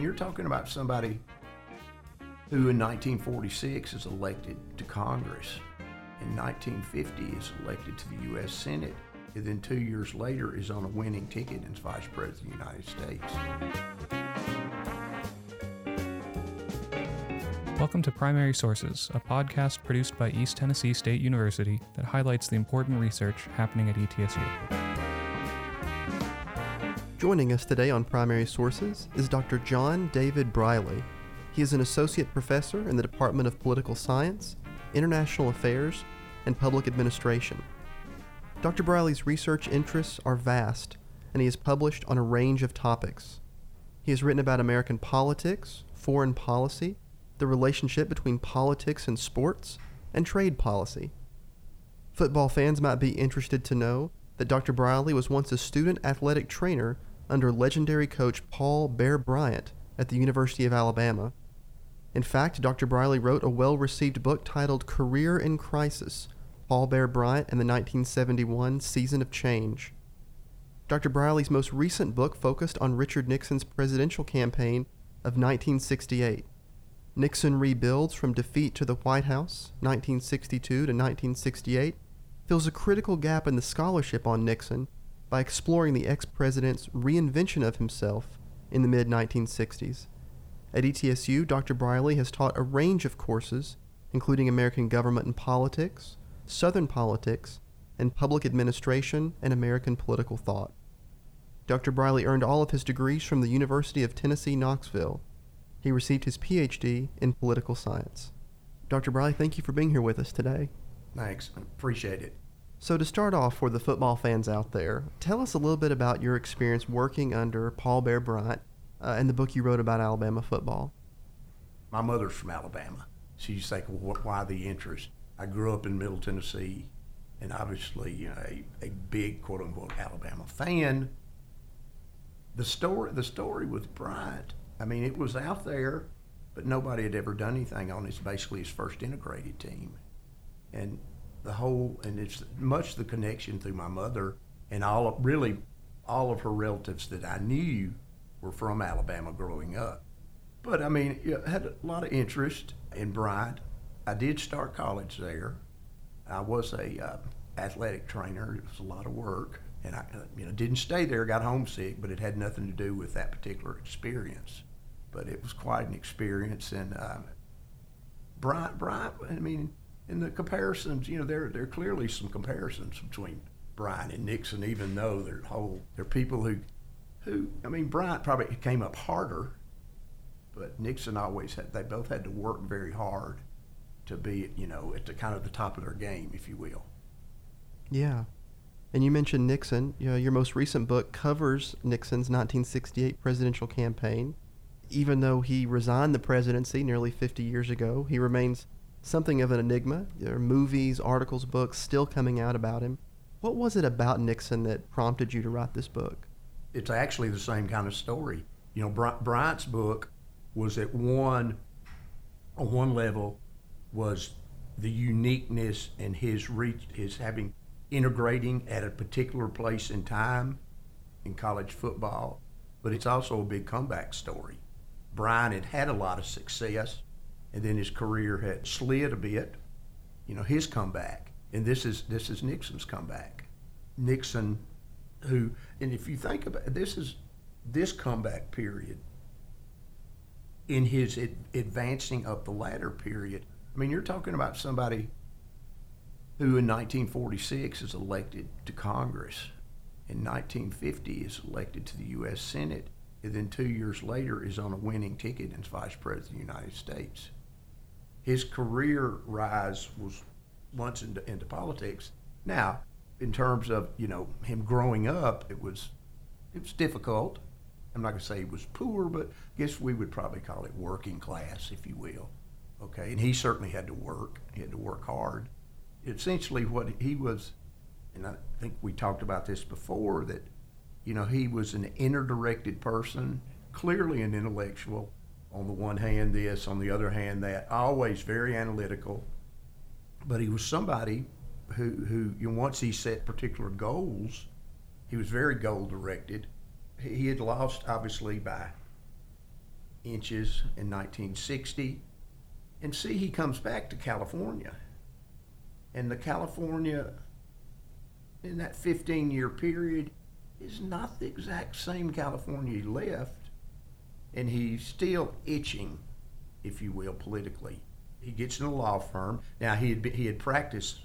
you're talking about somebody who in 1946 is elected to Congress, in 1950 is elected to the U.S. Senate, and then two years later is on a winning ticket as Vice President of the United States. Welcome to Primary Sources, a podcast produced by East Tennessee State University that highlights the important research happening at ETSU. Joining us today on Primary Sources is Dr. John David Briley. He is an associate professor in the Department of Political Science, International Affairs, and Public Administration. Dr. Briley's research interests are vast, and he has published on a range of topics. He has written about American politics, foreign policy, the relationship between politics and sports, and trade policy. Football fans might be interested to know that Dr. Briley was once a student athletic trainer under legendary coach Paul Bear Bryant at the University of Alabama. In fact, Dr. Briley wrote a well received book titled Career in Crisis Paul Bear Bryant and the 1971 Season of Change. Dr. Briley's most recent book focused on Richard Nixon's presidential campaign of 1968. Nixon Rebuilds from Defeat to the White House, 1962 to 1968, fills a critical gap in the scholarship on Nixon by exploring the ex president's reinvention of himself in the mid 1960s. At ETSU, Dr. Briley has taught a range of courses, including American Government and Politics, Southern Politics, and Public Administration and American Political Thought. Dr. Briley earned all of his degrees from the University of Tennessee, Knoxville. He received his PhD in political science. Dr. Briley, thank you for being here with us today. Thanks. Appreciate it. So, to start off for the football fans out there, tell us a little bit about your experience working under Paul Bear Bryant uh, and the book you wrote about Alabama football. My mother's from Alabama. She used to think, well, why the interest? I grew up in Middle Tennessee, and obviously, you know, a, a big quote unquote Alabama fan. The story, the story with Bryant, I mean, it was out there, but nobody had ever done anything on it. It's basically his first integrated team, and the whole, and it's much the connection through my mother and all of, really all of her relatives that I knew were from Alabama growing up. But I mean, had a lot of interest in Bryant. I did start college there. I was a uh, athletic trainer. It was a lot of work, and I, you know, didn't stay there. Got homesick, but it had nothing to do with that particular experience. But it was quite an experience, and um, Bryant, Bryant. I mean, in the comparisons, you know, there there are clearly some comparisons between Bryant and Nixon, even though they're whole. They're people who who I mean, Bryant probably came up harder, but Nixon always had. They both had to work very hard to be, you know, at the kind of the top of their game, if you will. Yeah. And you mentioned Nixon. You know, your most recent book covers Nixon's 1968 presidential campaign. Even though he resigned the presidency nearly 50 years ago, he remains something of an enigma. There are movies, articles, books still coming out about him. What was it about Nixon that prompted you to write this book? it's actually the same kind of story. You know, Bryant's book was at one on one level was the uniqueness and his reach, his having integrating at a particular place in time in college football, but it's also a big comeback story. Bryant had had a lot of success, and then his career had slid a bit. You know, his comeback, and this is this is Nixon's comeback. Nixon who, and if you think about it, this is this comeback period in his ad- advancing up the ladder period. I mean, you're talking about somebody who in 1946 is elected to Congress, in 1950 is elected to the U.S. Senate, and then two years later is on a winning ticket as Vice President of the United States. His career rise was once into, into politics. Now, in terms of you know him growing up, it was it was difficult. I'm not going to say he was poor, but I guess we would probably call it working class, if you will. Okay, and he certainly had to work. He had to work hard. Essentially, what he was, and I think we talked about this before, that you know he was an inner-directed person, clearly an intellectual. On the one hand, this; on the other hand, that. Always very analytical, but he was somebody who, who you know, once he set particular goals, he was very goal directed. He, he had lost, obviously, by inches in 1960. And see, he comes back to California. And the California, in that 15 year period, is not the exact same California he left. And he's still itching, if you will, politically. He gets in a law firm. Now, he had, been, he had practiced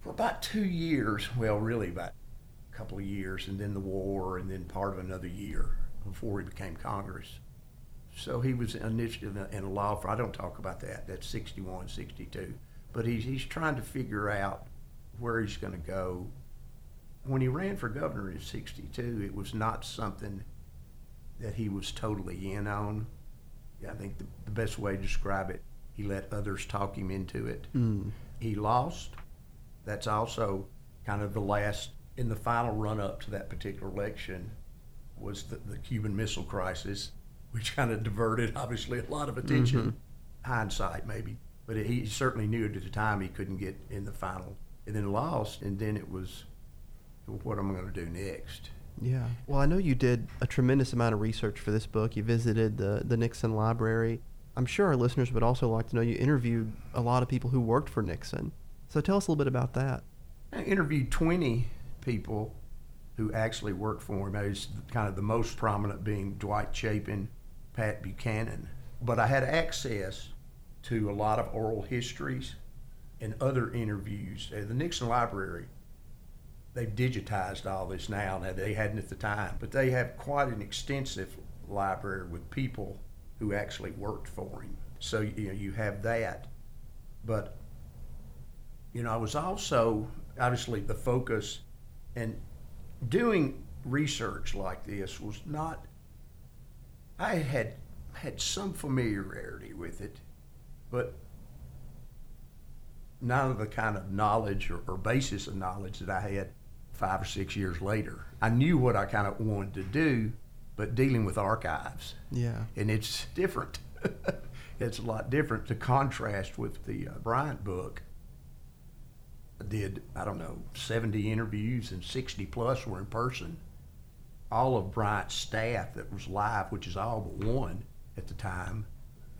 for about two years, well, really about a couple of years, and then the war, and then part of another year before he became Congress. So he was initially in a law firm. I don't talk about that. That's 61, 62. But he's, he's trying to figure out where he's going to go. When he ran for governor in 62, it was not something that he was totally in on. I think the, the best way to describe it, he let others talk him into it. Mm. He lost. That's also kind of the last, in the final run up to that particular election, was the, the Cuban Missile Crisis which kind of diverted, obviously, a lot of attention. Mm-hmm. Hindsight, maybe. But he certainly knew at the time he couldn't get in the final. And then lost, and then it was, what am I going to do next? Yeah. Well, I know you did a tremendous amount of research for this book. You visited the, the Nixon Library. I'm sure our listeners would also like to know you interviewed a lot of people who worked for Nixon. So tell us a little bit about that. I interviewed 20 people who actually worked for him. It was kind of the most prominent being Dwight Chapin, Pat Buchanan. But I had access to a lot of oral histories and other interviews. At the Nixon Library, they've digitized all this now. Now they hadn't at the time, but they have quite an extensive library with people who actually worked for him. So you know you have that, but you know I was also obviously the focus and doing research like this was not I had had some familiarity with it, but none of the kind of knowledge or, or, basis of knowledge that I had five or six years later. I knew what I kind of wanted to do, but dealing with archives. Yeah. And it's different. it's a lot different to contrast with the uh, Bryant book. I did, I don't know, 70 interviews and 60 plus were in person all of Bryant's staff that was live, which is all but one at the time,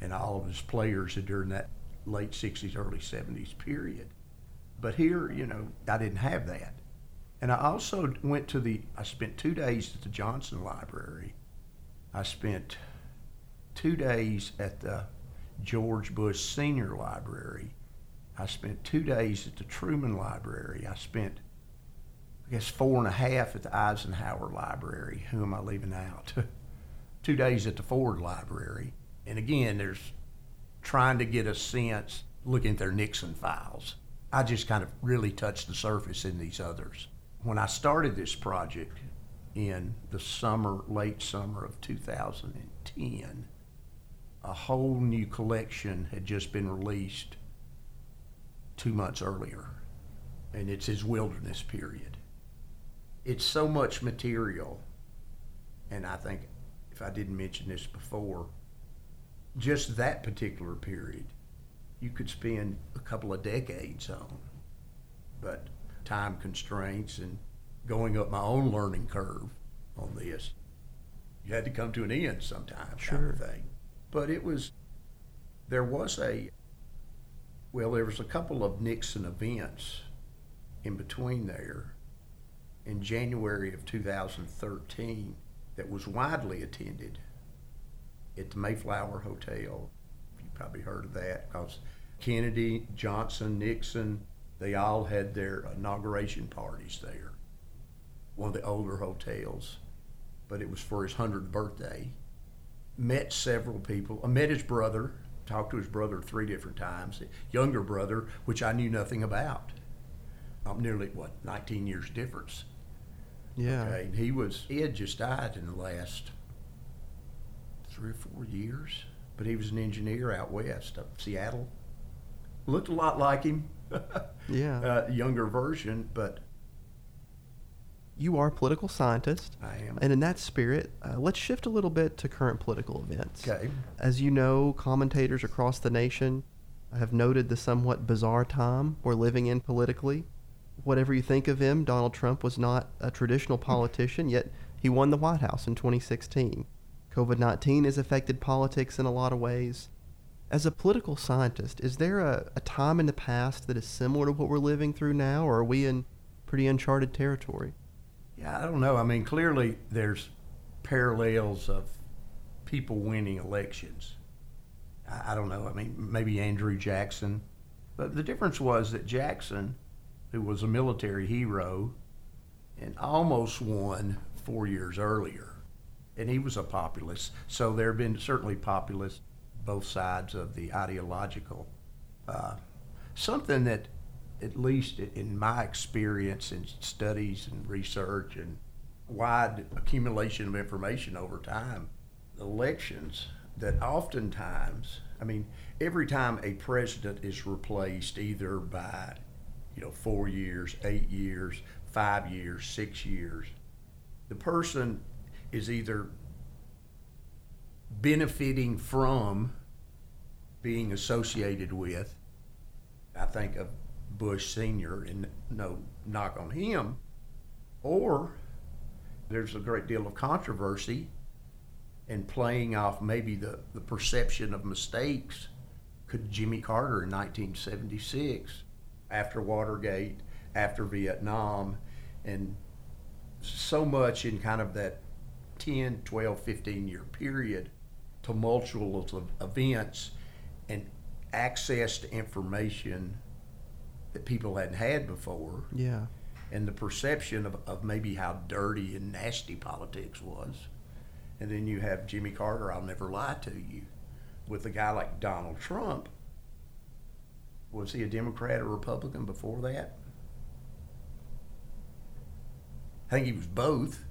and all of his players during that late 60s, early 70s period. But here, you know, I didn't have that. And I also went to the, I spent two days at the Johnson Library. I spent two days at the George Bush Senior Library. I spent two days at the Truman Library. I spent I guess four and a half at the Eisenhower Library. Who am I leaving out? Two days at the Ford Library. And again, there's trying to get a sense, looking at their Nixon files. I just kind of really touched the surface in these others. When I started this project in the summer, late summer of 2010, a whole new collection had just been released two months earlier, and it's his wilderness period it's so much material, and I think if I didn't mention this before, just that particular period, you could spend a couple of decades on. But time constraints and going up my own learning curve on this, you had to come to an end sometime, sure. kind of thing. But it was, there was a, well, there was a couple of Nixon events in between there in January of 2013 that was widely attended at the Mayflower Hotel. You probably heard of that because Kennedy, Johnson, Nixon, they all had their inauguration parties there. One of the older hotels, but it was for his 100th birthday. Met several people. I met his brother, talked to his brother three different times, younger brother, which I knew nothing about. I'm nearly, what, 19 years difference. Yeah. Okay. He was he had just died in the last three or four years, but he was an engineer out west of Seattle. Looked a lot like him. yeah. Uh, younger version, but you are a political scientist. I am. And in that spirit, uh, let's shift a little bit to current political events. Okay. As you know, commentators across the nation have noted the somewhat bizarre time we're living in politically whatever you think of him, Donald Trump was not a traditional politician, yet he won the White House in 2016. COVID 19 has affected politics in a lot of ways. As a political scientist, is there a, a time in the past that is similar to what we're living through now, or are we in pretty uncharted territory? Yeah, I don't know. I mean, clearly there's parallels of people winning elections. I, I don't know. I mean, maybe Andrew Jackson. But the difference was that Jackson, who was a military hero, and almost won four years earlier. And he was a populist. So there have been certainly populists both sides of the ideological. Uh, something that, at least in my experience in studies and research and wide accumulation of information over time, elections that oftentimes, I mean, every time a president is replaced either by, you know, four years, eight years, five years, six years, the person is either benefiting from being associated with. I think Bush Sr., and no knock on him, or there's a great deal of controversy and playing off maybe the, the perception of mistakes. Could Jimmy Carter in 1976, after Watergate, after Vietnam, and so much in kind of that 10, 12, 15 year period, tumultuous of events and access to information that people hadn't had before. Yeah. And the perception of, of maybe how dirty and nasty politics was. And then you have Jimmy Carter, I'll never lie to you. With a guy like Donald Trump, was he a Democrat or Republican before that? I think he was both.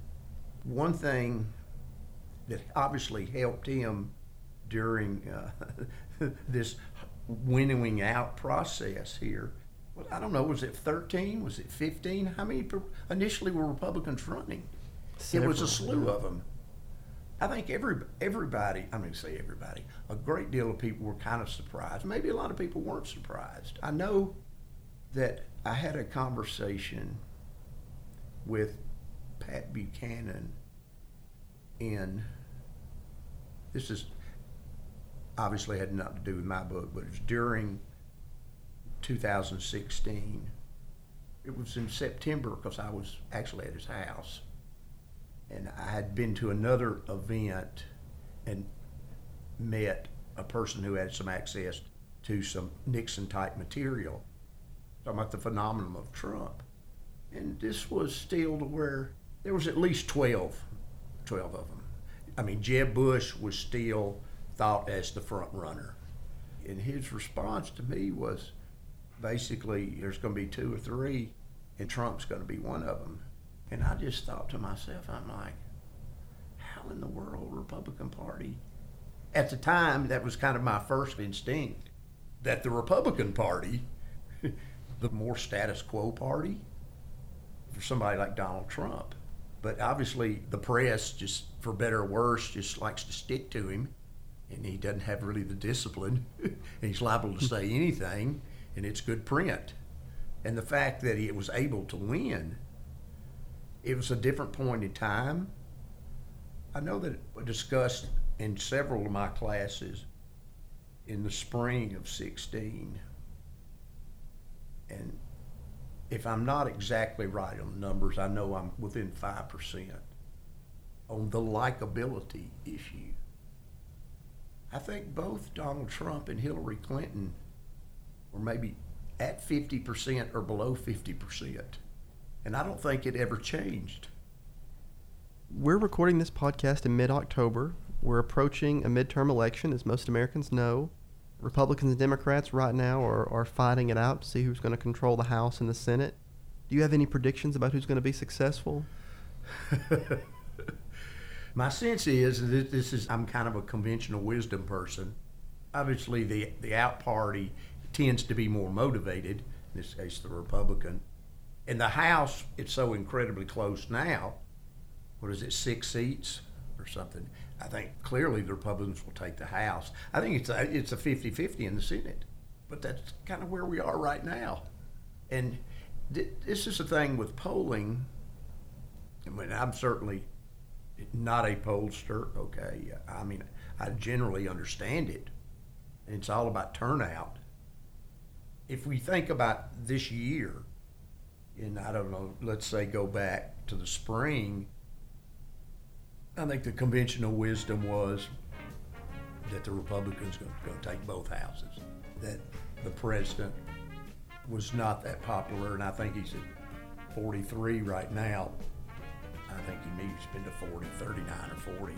One thing that obviously helped him during uh, this winnowing out process here. Well, I don't know, was it 13? Was it 15? How many initially were Republicans running? Several. It was a slew of them. I think every everybody, I'm going to say everybody, a great deal of people were kind of surprised. Maybe a lot of people weren't surprised. I know that I had a conversation with Pat Buchanan in this is obviously had nothing to do with my book, but it's during 2016. It was in September because I was actually at his house. And I had been to another event and met a person who had some access to some Nixon type material. Talking about the phenomenon of Trump. And this was still to where there was at least 12, 12 of them. I mean, Jeb Bush was still thought as the front runner. And his response to me was basically, there's going to be two or three, and Trump's going to be one of them. And I just thought to myself, I'm like, how in the world, Republican Party? At the time, that was kind of my first instinct that the Republican Party, the more status quo party, for somebody like Donald Trump. But obviously, the press, just for better or worse, just likes to stick to him and he doesn't have really the discipline. and he's liable to say anything, and it's good print. And the fact that he was able to win, it was a different point in time. I know that it discussed in several of my classes in the spring of 16. And if I'm not exactly right on the numbers, I know I'm within 5% on the likability issue. I think both Donald Trump and Hillary Clinton were maybe at 50% or below 50%. And I don't think it ever changed. We're recording this podcast in mid October. We're approaching a midterm election, as most Americans know. Republicans and Democrats right now are, are fighting it out to see who's going to control the House and the Senate. Do you have any predictions about who's going to be successful? My sense is that this is I'm kind of a conventional wisdom person. Obviously, the the out party tends to be more motivated. In this case, the Republican. In the House, it's so incredibly close now. What is it, six seats or something? I think clearly the Republicans will take the House. I think it's a, it's a 50-50 in the Senate. But that's kind of where we are right now. And th- this is the thing with polling. I mean, I'm certainly not a pollster, okay. I mean, I generally understand it. It's all about turnout. If we think about this year, and I don't know, let's say go back to the spring, I think the conventional wisdom was that the Republicans were going to take both houses, that the president was not that popular, and I think he's at 43 right now. I think he needs to been to 40, 39 or 40.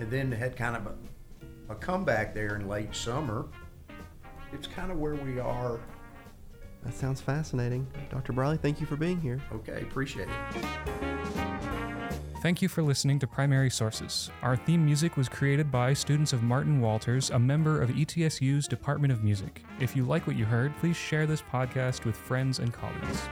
And then had kind of a, a comeback there in late summer. It's kind of where we are. That sounds fascinating. Dr. Briley, thank you for being here. Okay, appreciate it. Thank you for listening to Primary Sources. Our theme music was created by students of Martin Walters, a member of ETSU's Department of Music. If you like what you heard, please share this podcast with friends and colleagues.